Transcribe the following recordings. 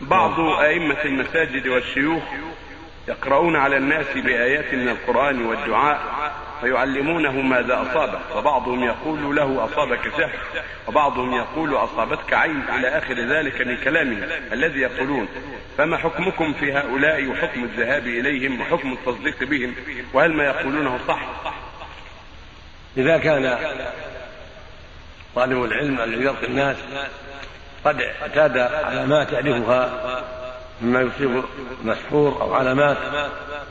بعض أئمة المساجد والشيوخ يقرؤون على الناس بآيات من القرآن والدعاء فيعلمونه ماذا أصابه وبعضهم يقول له أصابك سحر وبعضهم يقول أصابتك عين إلى آخر ذلك من كلامهم الذي يقولون. فما حكمكم في هؤلاء وحكم الذهاب إليهم وحكم التصديق بهم؟ وهل ما يقولونه صح؟ إذا كان طالب العلم الذي يرقي الناس قد اعتاد علامات يعرفها مما يصيب المسحور أو علامات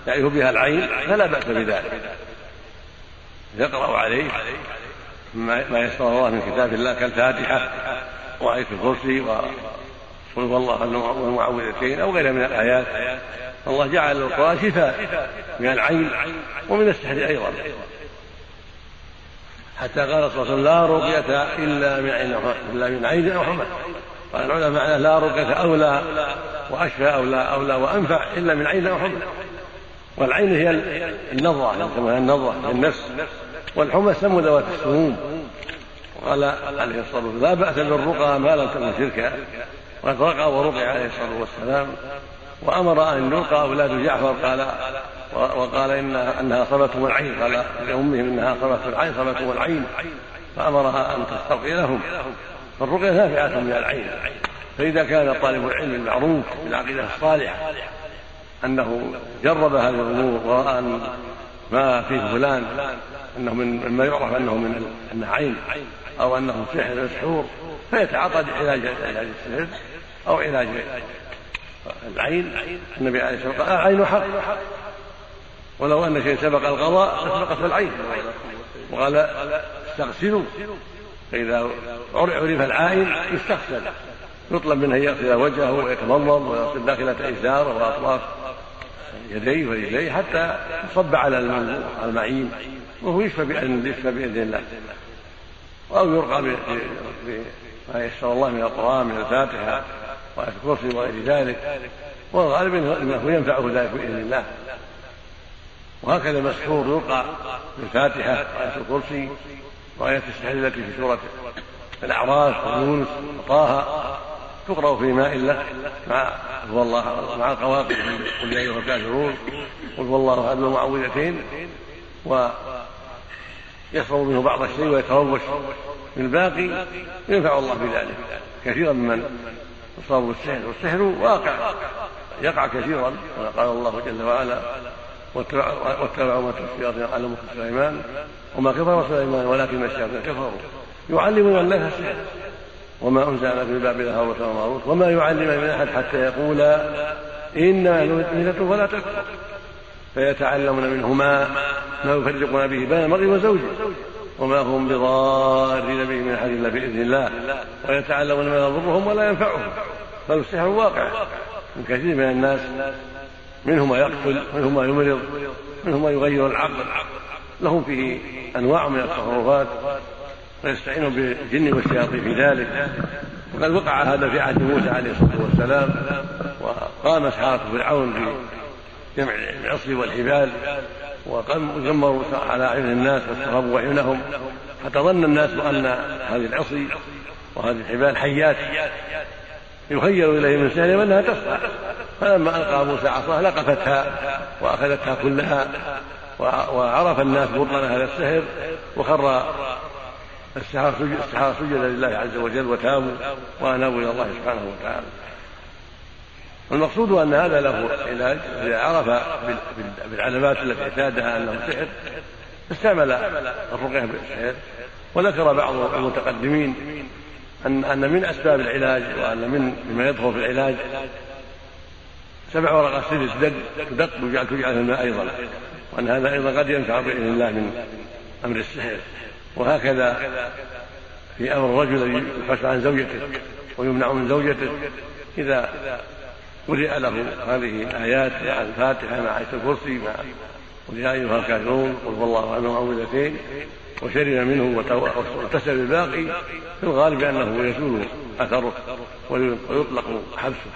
يعرف بها العين فلا بأس بذلك. يقرا عليه ما يسر الله من كتاب الله كالفاتحة وآية الكرسي وقل الله والمعوذتين أو غيرها من الآيات. الله جعل القرآن شفاء من العين ومن السحر أيضا. حتى قال صلى الله عليه وسلم لا رقية إلا من عين إلا من عين أو حمى قال العلماء معناه لا رقية أولى وأشفى أولى أولى وأنفع إلا من عين أو حمى والعين هي النظرة يسمونها النظرة هي النفس. والحمى سموا ذوات السموم. قال عليه الصلاة والسلام لا بأس بالرقى ما لم تكن شركا. وقد رقى ورقي عليه الصلاة والسلام. وأمر أن يلقى أولاد جعفر قال وقال إن أنها أصابتهم العين قال لأمهم إنها أصابتهم العين أصابتهم العين فأمرها أن تسترقي لهم فالرقية نافعة من العين. فإذا كان طالب العلم المعروف بالعقيدة الصالحة أنه جرب هذه الأمور ورأى أن ما فيه فلان أنه من مما يعرف أنه من أنه عين أو أنه سحر مسحور فيتعاطى علاج علاج السحر أو علاج العين. النبي عليه الصلاة والسلام قال حق. ولو أن شيء سبق القضاء لسبقت العين. وقال استغسلوا. فإذا عرف العائن يستغسل يطلب منه أن يغسل وجهه ويتمضمض ويغسل داخلة إزاره وأطراف يديه ورجليه حتى يصب على المعين. وهو يشفى بأذن يشفى بإذن الله. أو يرقى بما يسر الله من القرآن من الفاتحة وآية الكرسي وغير ذلك. والغالب أنه ينفعه ذلك بإذن الله. وهكذا المسحور يلقى بالفاتحة وآية الكرسي. وآية السحر التي في سورة الأعراف ويونس وطه. تقرأ في ماء الله مع هو الله مع القواقع. قل يا أيها الكافرون. قل هو الله أحد المعوذتين. ويشرب منه بعض الشيء ويتروش بالباقي. ينفع الله بذلك كثيرا ممن يصاب بالسحر والسحر واقع. يقع كثيرا. قال الله جل وعلا واتبعوا ما الشياطين على ملك سليمان وما كفر سليمان ولكن الشياطين كفروا. يعلمون الناس السحر. وما أنزل على في باب هاروت وماروت وما يعلم من أحد حتى يقولا انما نحن فلا تكفر. فيتعلمون منهما ما يفرقون به بين المرء وزوجه وما هم بضارين به من أحد إلا بإذن الله. ويتعلمون ما يضرهم ولا ينفعهم. بل السحر واقع من كثير من الناس منهم ما يقتل منهم ما يمرض منهم ما يغير العقل. لهم فيه أنواع من التصرفات ويستعين بالجن والشياطين في ذلك. وقد وقع هذا في عهد موسى عليه الصلاة والسلام وقام سحرة فرعون في جمع العصي والحبال وغمروا على اعين الناس واستغربوا اعينهم حتى ظن الناس أن هذه العصي وهذه الحبال حيات. يخيل اليه من سحرهم أنها تصنع فلما ألقى موسى عصاه لقفتها وأخذتها كلها وعرف الناس بطلان هذا السحر وخر السحرة سجد لله عز وجل وتابوا وأنابوا إلى الله سبحانه وتعالى. المقصود أن هذا له علاج إذا عرف بالعلامات التي اعتادها أنه سحر استعمل الرقية بالسحر وذكر بعض المتقدمين ان أن من أسباب العلاج وأن من مما يدخل في العلاج سبع ورقات سدس دق وجعل تجعل الماء أيضا. وأن هذا أيضا قد ينفع بإذن الله من أمر السحر. وهكذا في أمر الرجل الذي يبحث عن زوجته ويمنع من زوجته إذا قرئ له هذه الآيات مع الفاتحة مع آية الكرسي مع قل يا أيها الكافرون قل هو الله احد معوذتين وشرب منه واغتسل بالباقي في الغالب انه يزول أثره ويطلق حبسه.